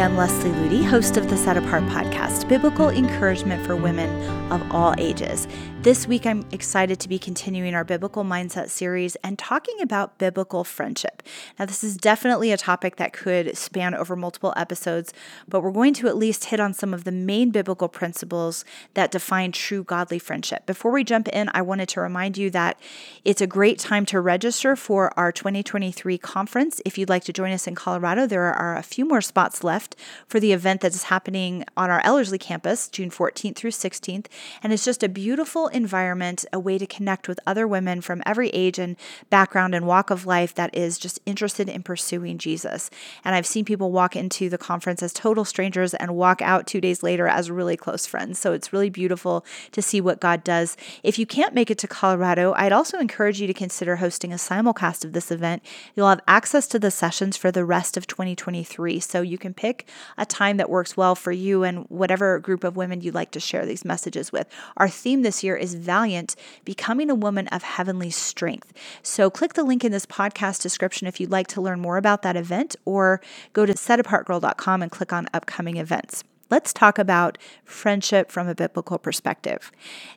I'm Leslie Ludy, host of the Set Apart podcast, biblical encouragement for women of all ages. This week, I'm excited to be continuing our biblical mindset series and talking about biblical friendship. Now, this is definitely a topic that could span over multiple episodes, but we're going to at least hit on some of the main biblical principles that define true godly friendship. Before we jump in, I wanted to remind you that it's a great time to register for our 2023 conference. If you'd like to join us in Colorado, there are a few more spots left for the event that is happening on our Ellerslie campus, June 14th through 16th. And it's just a beautiful environment, a way to connect with other women from every age and background and walk of life that is just interested in pursuing Jesus. And I've seen people walk into the conference as total strangers and walk out two days later as really close friends. So it's really beautiful to see what God does. If you can't make it to Colorado, I'd also encourage you to consider hosting a simulcast of this event. You'll have access to the sessions for the rest of 2023. So you can pick a time that works well for you and whatever group of women you'd like to share these messages with. Our theme this year is Valiant, Becoming a Woman of Heavenly Strength. So click the link in this podcast description if you'd like to learn more about that event, or go to setapartgirl.com and click on upcoming events let's talk about friendship from a biblical perspective.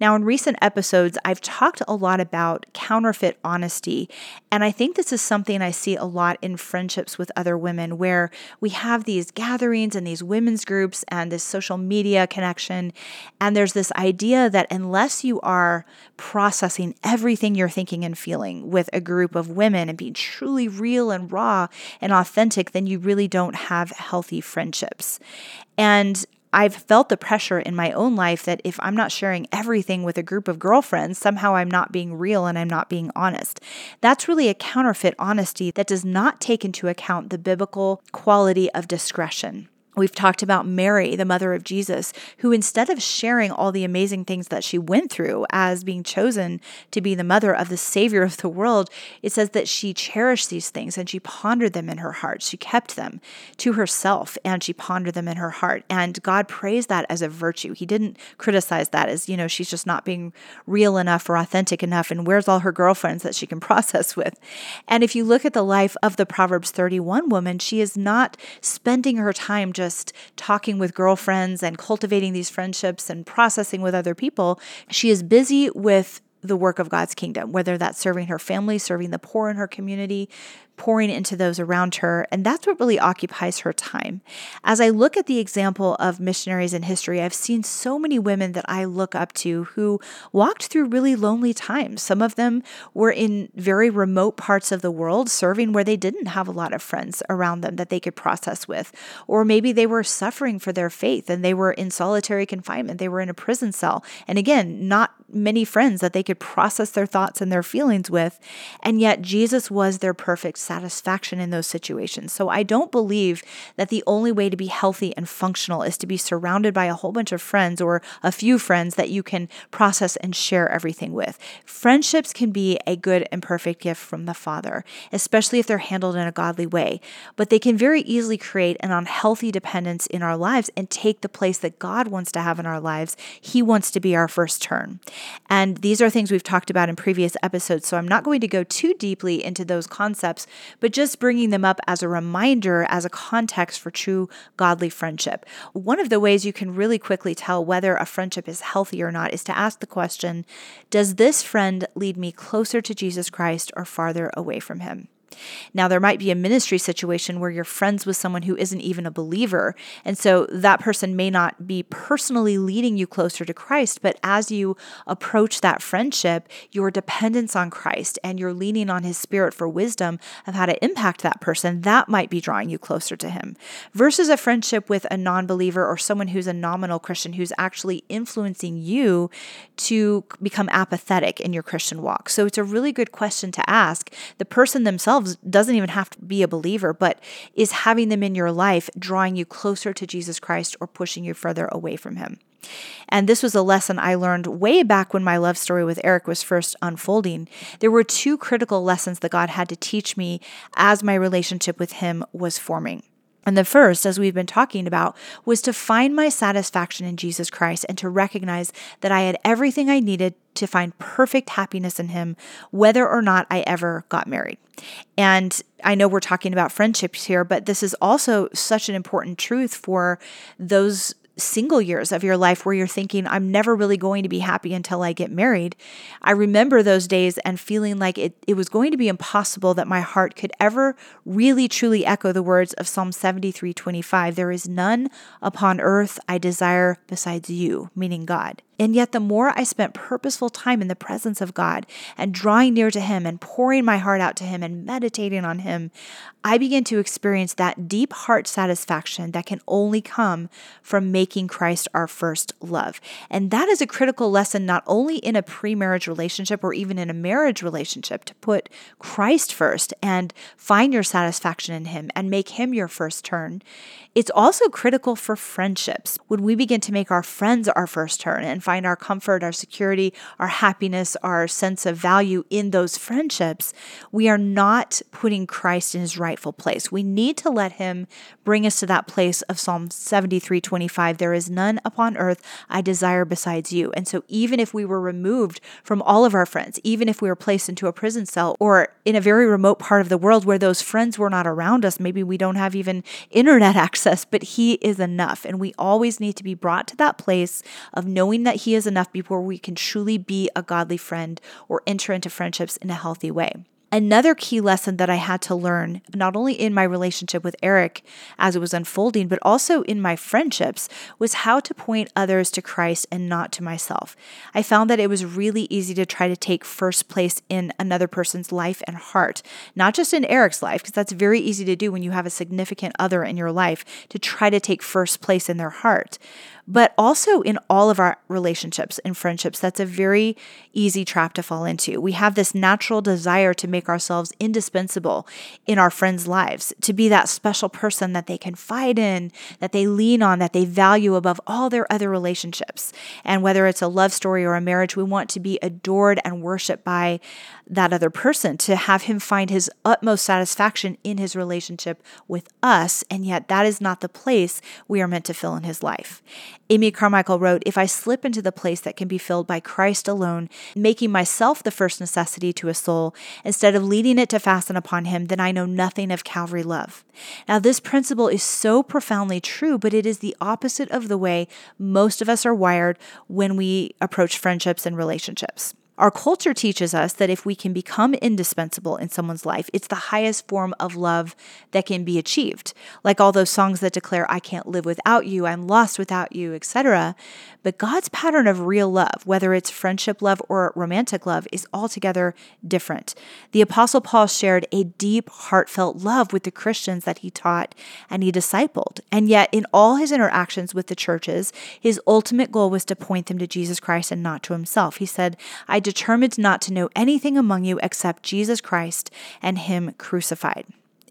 Now, in recent episodes, I've talked a lot about counterfeit honesty, and I think this is something I see a lot in friendships with other women where we have these gatherings and these women's groups and this social media connection, and there's this idea that unless you are processing everything you're thinking and feeling with a group of women and being truly real and raw and authentic, then you really don't have healthy friendships. And I've felt the pressure in my own life that if I'm not sharing everything with a group of girlfriends, somehow I'm not being real and I'm not being honest. That's really a counterfeit honesty that does not take into account the biblical quality of discretion. We've talked about Mary, the mother of Jesus, who instead of sharing all the amazing things that she went through as being chosen to be the mother of the Savior of the world, it says that she cherished these things and she pondered them in her heart. She kept them to herself and she pondered them in her heart. And God praised that as a virtue. He didn't criticize that as, you know, she's just not being real enough or authentic enough. And where's all her girlfriends that she can process with? And if you look at the life of the Proverbs 31 woman, she is not spending her time just just talking with girlfriends and cultivating these friendships and processing with other people. She is busy with the work of God's kingdom, whether that's serving her family, serving the poor in her community, pouring into those around her. And that's what really occupies her time. As I look at the example of missionaries in history, I've seen so many women that I look up to who walked through really lonely times. Some of them were in very remote parts of the world, serving where they didn't have a lot of friends around them that they could process with. Or maybe they were suffering for their faith and they were in solitary confinement, they were in a prison cell. And again, not many friends that they could process their thoughts and their feelings with. And yet, Jesus was their perfect satisfaction in those situations. So I don't believe that the only way to be healthy and functional is to be surrounded by a whole bunch of friends or a few friends that you can process and share everything with. Friendships can be a good and perfect gift from the Father, especially if they're handled in a godly way, but they can very easily create an unhealthy dependence in our lives and take the place that God wants to have in our lives. He wants to be our first turn. And these are things we've talked about in previous episodes, so I'm not going to go too deeply into those concepts, but just bringing them up as a reminder, as a context for true godly friendship. One of the ways you can really quickly tell whether a friendship is healthy or not is to ask the question Does this friend lead me closer to Jesus Christ or farther away from him? Now, there might be a ministry situation where you're friends with someone who isn't even a believer. And so that person may not be personally leading you closer to Christ, but as you approach that friendship, your dependence on Christ and you're leaning on his spirit for wisdom of how to impact that person, that might be drawing you closer to him. Versus a friendship with a non believer or someone who's a nominal Christian who's actually influencing you to become apathetic in your Christian walk. So it's a really good question to ask. The person themselves themselves doesn't even have to be a believer, but is having them in your life drawing you closer to Jesus Christ or pushing you further away from him. And this was a lesson I learned way back when my love story with Eric was first unfolding. There were two critical lessons that God had to teach me as my relationship with him was forming. And the first, as we've been talking about, was to find my satisfaction in Jesus Christ and to recognize that I had everything I needed to find perfect happiness in Him, whether or not I ever got married. And I know we're talking about friendships here, but this is also such an important truth for those single years of your life where you're thinking, I'm never really going to be happy until I get married. I remember those days and feeling like it, it was going to be impossible that my heart could ever really truly echo the words of Psalm 73 25. There is none upon earth I desire besides you, meaning God. And yet, the more I spent purposeful time in the presence of God and drawing near to Him and pouring my heart out to Him and meditating on Him, I began to experience that deep heart satisfaction that can only come from making Christ our first love. And that is a critical lesson, not only in a pre marriage relationship or even in a marriage relationship, to put Christ first and find your satisfaction in Him and make Him your first turn. It's also critical for friendships. When we begin to make our friends our first turn and find our comfort, our security, our happiness, our sense of value in those friendships, we are not putting Christ in his rightful place. We need to let him bring us to that place of Psalm 73 25. There is none upon earth I desire besides you. And so, even if we were removed from all of our friends, even if we were placed into a prison cell or in a very remote part of the world where those friends were not around us, maybe we don't have even internet access but He is enough. And we always need to be brought to that place of knowing that He is enough before we can truly be a godly friend or enter into friendships in a healthy way. Another key lesson that I had to learn, not only in my relationship with Eric as it was unfolding, but also in my friendships, was how to point others to Christ and not to myself. I found that it was really easy to try to take first place in another person's life and heart, not just in Eric's life, because that's very easy to do when you have a significant other in your life to try to take first place in their heart but also in all of our relationships and friendships. That's a very easy trap to fall into. We have this natural desire to make ourselves indispensable in our friends' lives, to be that special person that they confide in, that they lean on, that they value above all their other relationships. And whether it's a love story or a marriage, we want to be adored and worshiped by that other person, to have him find his utmost satisfaction in his relationship with us. And yet, that is not the place we are meant to fill in his life. Amy Carmichael wrote If I slip into the place that can be filled by Christ alone, making myself the first necessity to a soul, instead of leading it to fasten upon him, then I know nothing of Calvary love. Now, this principle is so profoundly true, but it is the opposite of the way most of us are wired when we approach friendships and relationships. Our culture teaches us that if we can become indispensable in someone's life, it's the highest form of love that can be achieved. Like all those songs that declare, I can't live without you, I'm lost without you, etc. But God's pattern of real love, whether it's friendship love or romantic love, is altogether different. The Apostle Paul shared a deep, heartfelt love with the Christians that he taught and he discipled. And yet, in all his interactions with the churches, his ultimate goal was to point them to Jesus Christ and not to himself. He said, I determined not to know anything among you except Jesus Christ and Him crucified.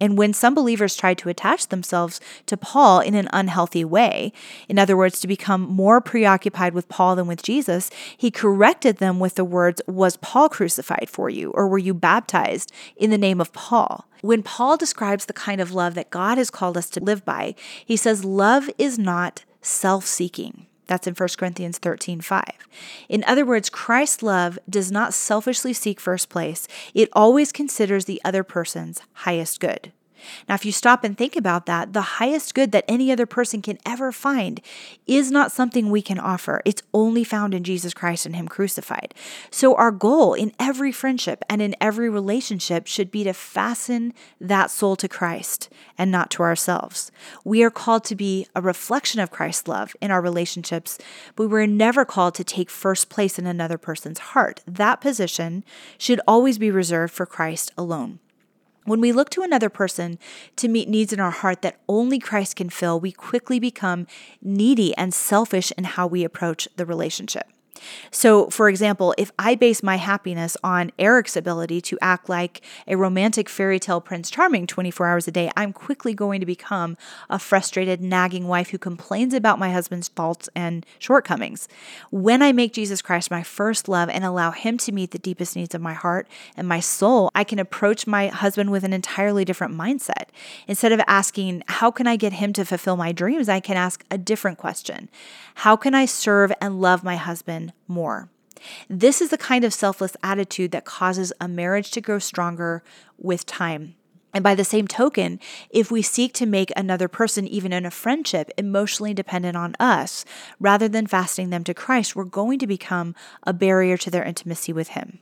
And when some believers tried to attach themselves to Paul in an unhealthy way, in other words, to become more preoccupied with Paul than with Jesus, he corrected them with the words, Was Paul crucified for you? Or were you baptized in the name of Paul? When Paul describes the kind of love that God has called us to live by, he says, Love is not self seeking. That's in 1 Corinthians 13 5. In other words, Christ's love does not selfishly seek first place, it always considers the other person's highest good. Now, if you stop and think about that, the highest good that any other person can ever find is not something we can offer. It's only found in Jesus Christ and Him crucified. So, our goal in every friendship and in every relationship should be to fasten that soul to Christ and not to ourselves. We are called to be a reflection of Christ's love in our relationships, but we're never called to take first place in another person's heart. That position should always be reserved for Christ alone. When we look to another person to meet needs in our heart that only Christ can fill, we quickly become needy and selfish in how we approach the relationship. So, for example, if I base my happiness on Eric's ability to act like a romantic fairy tale Prince Charming 24 hours a day, I'm quickly going to become a frustrated, nagging wife who complains about my husband's faults and shortcomings. When I make Jesus Christ my first love and allow Him to meet the deepest needs of my heart and my soul, I can approach my husband with an entirely different mindset. Instead of asking, How can I get him to fulfill my dreams? I can ask a different question How can I serve and love my husband more? This is the kind of selfless attitude that causes a marriage to grow stronger with time. And by the same token, if we seek to make another person, even in a friendship, emotionally dependent on us, rather than fastening them to Christ, we're going to become a barrier to their intimacy with Him.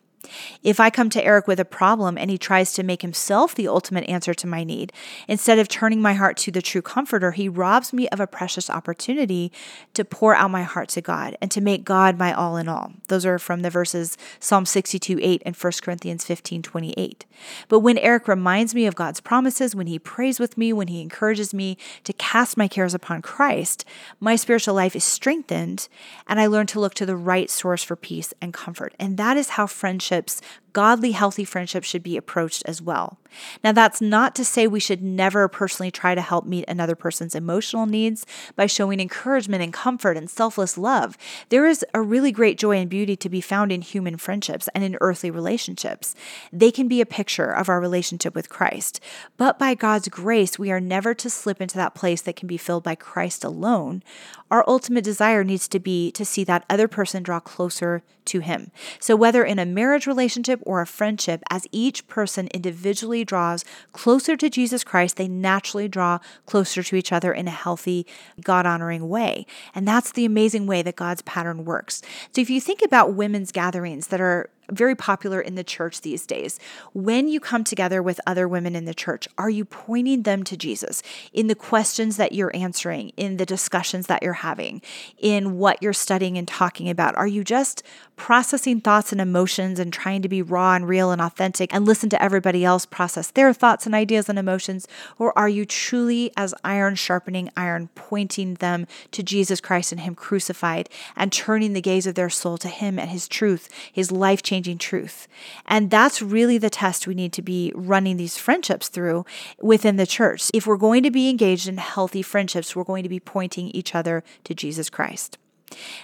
If I come to Eric with a problem and he tries to make himself the ultimate answer to my need, instead of turning my heart to the true comforter, he robs me of a precious opportunity to pour out my heart to God and to make God my all in all. Those are from the verses Psalm 62 8 and 1 Corinthians 15 28. But when Eric reminds me of God's promises, when he prays with me, when he encourages me to cast my cares upon Christ, my spiritual life is strengthened and I learn to look to the right source for peace and comfort. And that is how friendship friendships, godly, healthy friendships should be approached as well. Now, that's not to say we should never personally try to help meet another person's emotional needs by showing encouragement and comfort and selfless love. There is a really great joy and beauty to be found in human friendships and in earthly relationships. They can be a picture of our relationship with Christ. But by God's grace, we are never to slip into that place that can be filled by Christ alone. Our ultimate desire needs to be to see that other person draw closer to Him. So, whether in a marriage relationship or a friendship, as each person individually draws closer to Jesus Christ, they naturally draw closer to each other in a healthy, God honoring way. And that's the amazing way that God's pattern works. So, if you think about women's gatherings that are very popular in the church these days. When you come together with other women in the church, are you pointing them to Jesus in the questions that you're answering, in the discussions that you're having, in what you're studying and talking about? Are you just processing thoughts and emotions and trying to be raw and real and authentic and listen to everybody else process their thoughts and ideas and emotions? Or are you truly, as iron sharpening iron, pointing them to Jesus Christ and Him crucified and turning the gaze of their soul to Him and His truth, His life changing? Changing truth. And that's really the test we need to be running these friendships through within the church. If we're going to be engaged in healthy friendships, we're going to be pointing each other to Jesus Christ.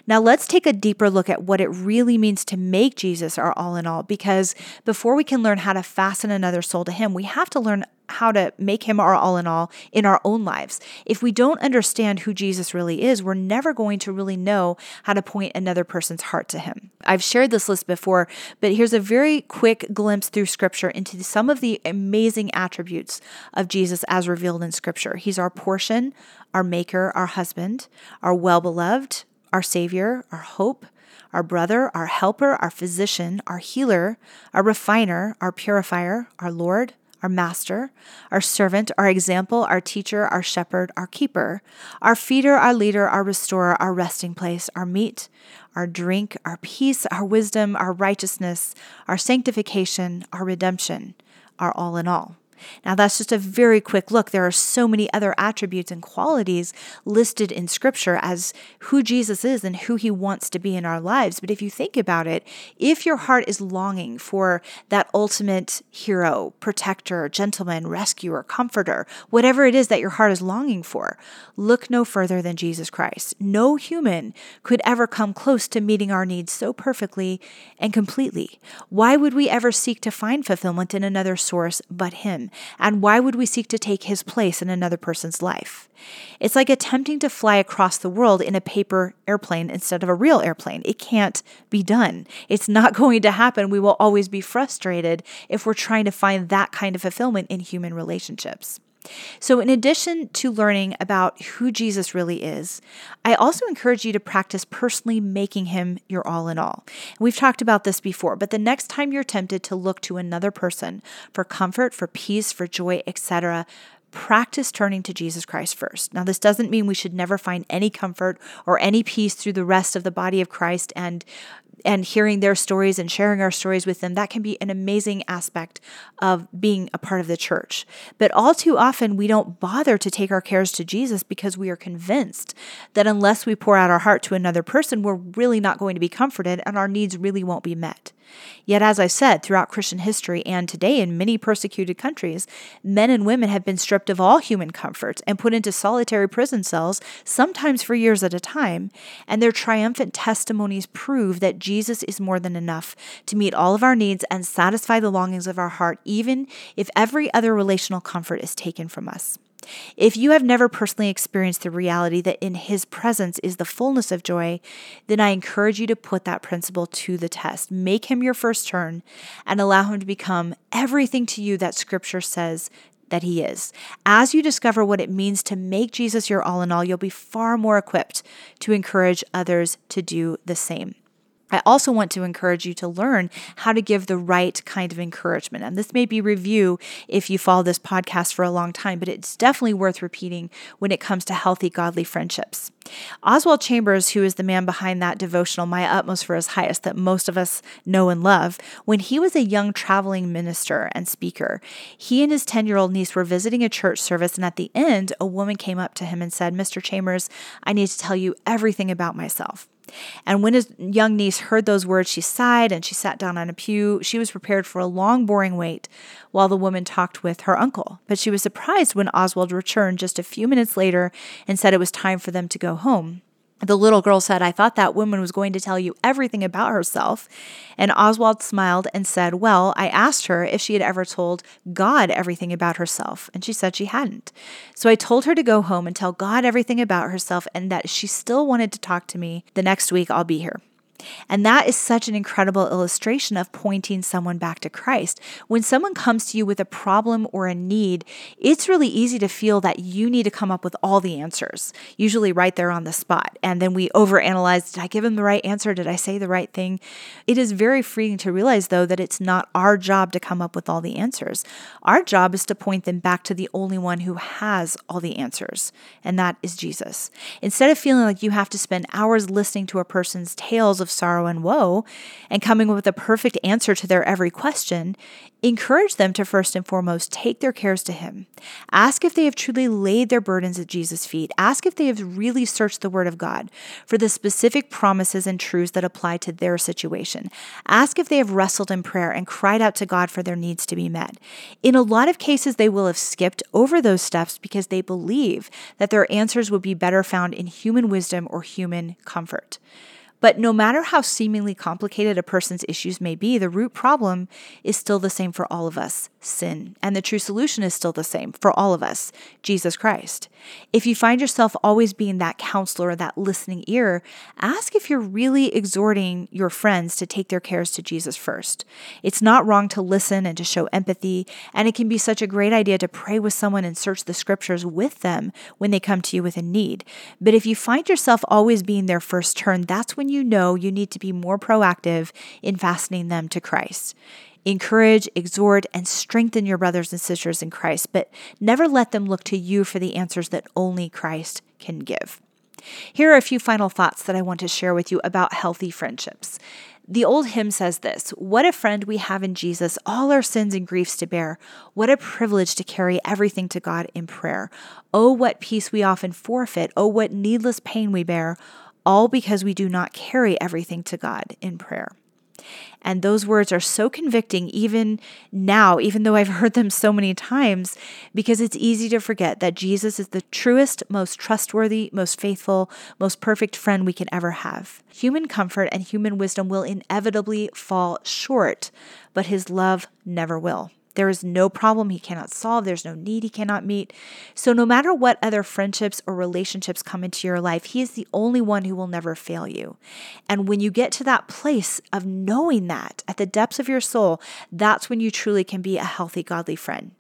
Now, let's take a deeper look at what it really means to make Jesus our all in all, because before we can learn how to fasten another soul to Him, we have to learn how to make him our all in all in our own lives. If we don't understand who Jesus really is, we're never going to really know how to point another person's heart to him. I've shared this list before, but here's a very quick glimpse through scripture into some of the amazing attributes of Jesus as revealed in scripture. He's our portion, our maker, our husband, our well beloved, our savior, our hope, our brother, our helper, our physician, our healer, our refiner, our purifier, our Lord, our master, our servant, our example, our teacher, our shepherd, our keeper, our feeder, our leader, our restorer, our resting place, our meat, our drink, our peace, our wisdom, our righteousness, our sanctification, our redemption, our all in all. Now, that's just a very quick look. There are so many other attributes and qualities listed in Scripture as who Jesus is and who he wants to be in our lives. But if you think about it, if your heart is longing for that ultimate hero, protector, gentleman, rescuer, comforter, whatever it is that your heart is longing for, look no further than Jesus Christ. No human could ever come close to meeting our needs so perfectly and completely. Why would we ever seek to find fulfillment in another source but Him? And why would we seek to take his place in another person's life? It's like attempting to fly across the world in a paper airplane instead of a real airplane. It can't be done. It's not going to happen. We will always be frustrated if we're trying to find that kind of fulfillment in human relationships. So, in addition to learning about who Jesus really is, I also encourage you to practice personally making him your all in all. We've talked about this before, but the next time you're tempted to look to another person for comfort, for peace, for joy, etc., practice turning to Jesus Christ first. Now, this doesn't mean we should never find any comfort or any peace through the rest of the body of Christ and and hearing their stories and sharing our stories with them, that can be an amazing aspect of being a part of the church. But all too often, we don't bother to take our cares to Jesus because we are convinced that unless we pour out our heart to another person, we're really not going to be comforted and our needs really won't be met. Yet, as I said, throughout Christian history and today in many persecuted countries, men and women have been stripped of all human comforts and put into solitary prison cells, sometimes for years at a time, and their triumphant testimonies prove that Jesus is more than enough to meet all of our needs and satisfy the longings of our heart, even if every other relational comfort is taken from us. If you have never personally experienced the reality that in His presence is the fullness of joy, then I encourage you to put that principle to the test. Make Him your first turn and allow Him to become everything to you that Scripture says that He is. As you discover what it means to make Jesus your all in all, you'll be far more equipped to encourage others to do the same. I also want to encourage you to learn how to give the right kind of encouragement. And this may be review if you follow this podcast for a long time, but it's definitely worth repeating when it comes to healthy, godly friendships. Oswald Chambers, who is the man behind that devotional, My Utmost for His Highest, that most of us know and love, when he was a young traveling minister and speaker, he and his 10 year old niece were visiting a church service. And at the end, a woman came up to him and said, Mr. Chambers, I need to tell you everything about myself. And when his young niece heard those words, she sighed and she sat down on a pew. She was prepared for a long, boring wait while the woman talked with her uncle. But she was surprised when Oswald returned just a few minutes later and said it was time for them to go home. The little girl said, I thought that woman was going to tell you everything about herself. And Oswald smiled and said, Well, I asked her if she had ever told God everything about herself. And she said she hadn't. So I told her to go home and tell God everything about herself and that she still wanted to talk to me the next week I'll be here. And that is such an incredible illustration of pointing someone back to Christ. When someone comes to you with a problem or a need, it's really easy to feel that you need to come up with all the answers, usually right there on the spot. And then we overanalyze did I give him the right answer? Did I say the right thing? It is very freeing to realize, though, that it's not our job to come up with all the answers. Our job is to point them back to the only one who has all the answers, and that is Jesus. Instead of feeling like you have to spend hours listening to a person's tales of sorrow and woe and coming with a perfect answer to their every question, encourage them to first and foremost take their cares to Him. Ask if they have truly laid their burdens at Jesus' feet. Ask if they have really searched the Word of God for the specific promises and truths that apply to their situation. Ask if they have wrestled in prayer and cried out to God for their needs to be met. In a lot of cases, they will have skipped over those steps because they believe that their answers would be better found in human wisdom or human comfort. But no matter how seemingly complicated a person's issues may be, the root problem is still the same for all of us sin. And the true solution is still the same for all of us Jesus Christ. If you find yourself always being that counselor or that listening ear, ask if you're really exhorting your friends to take their cares to Jesus first. It's not wrong to listen and to show empathy, and it can be such a great idea to pray with someone and search the scriptures with them when they come to you with a need. But if you find yourself always being their first turn, that's when you know you need to be more proactive in fastening them to Christ. Encourage, exhort, and strengthen your brothers and sisters in Christ, but never let them look to you for the answers that only Christ can give. Here are a few final thoughts that I want to share with you about healthy friendships. The old hymn says this What a friend we have in Jesus, all our sins and griefs to bear. What a privilege to carry everything to God in prayer. Oh, what peace we often forfeit. Oh, what needless pain we bear all because we do not carry everything to God in prayer. And those words are so convicting even now, even though I've heard them so many times, because it's easy to forget that Jesus is the truest, most trustworthy, most faithful, most perfect friend we can ever have. Human comfort and human wisdom will inevitably fall short, but his love never will. There is no problem he cannot solve. There's no need he cannot meet. So, no matter what other friendships or relationships come into your life, he is the only one who will never fail you. And when you get to that place of knowing that at the depths of your soul, that's when you truly can be a healthy, godly friend.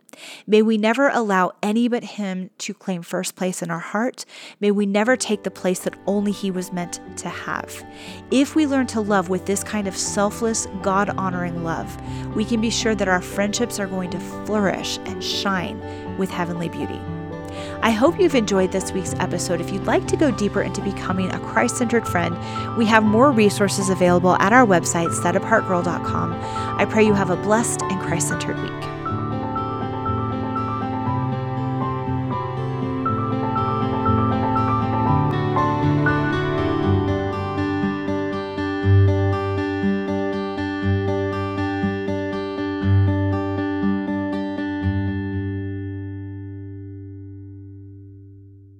May we never allow any but Him to claim first place in our heart. May we never take the place that only He was meant to have. If we learn to love with this kind of selfless, God honoring love, we can be sure that our friendships are going to flourish and shine with heavenly beauty. I hope you've enjoyed this week's episode. If you'd like to go deeper into becoming a Christ centered friend, we have more resources available at our website, setapartgirl.com. I pray you have a blessed and Christ centered week.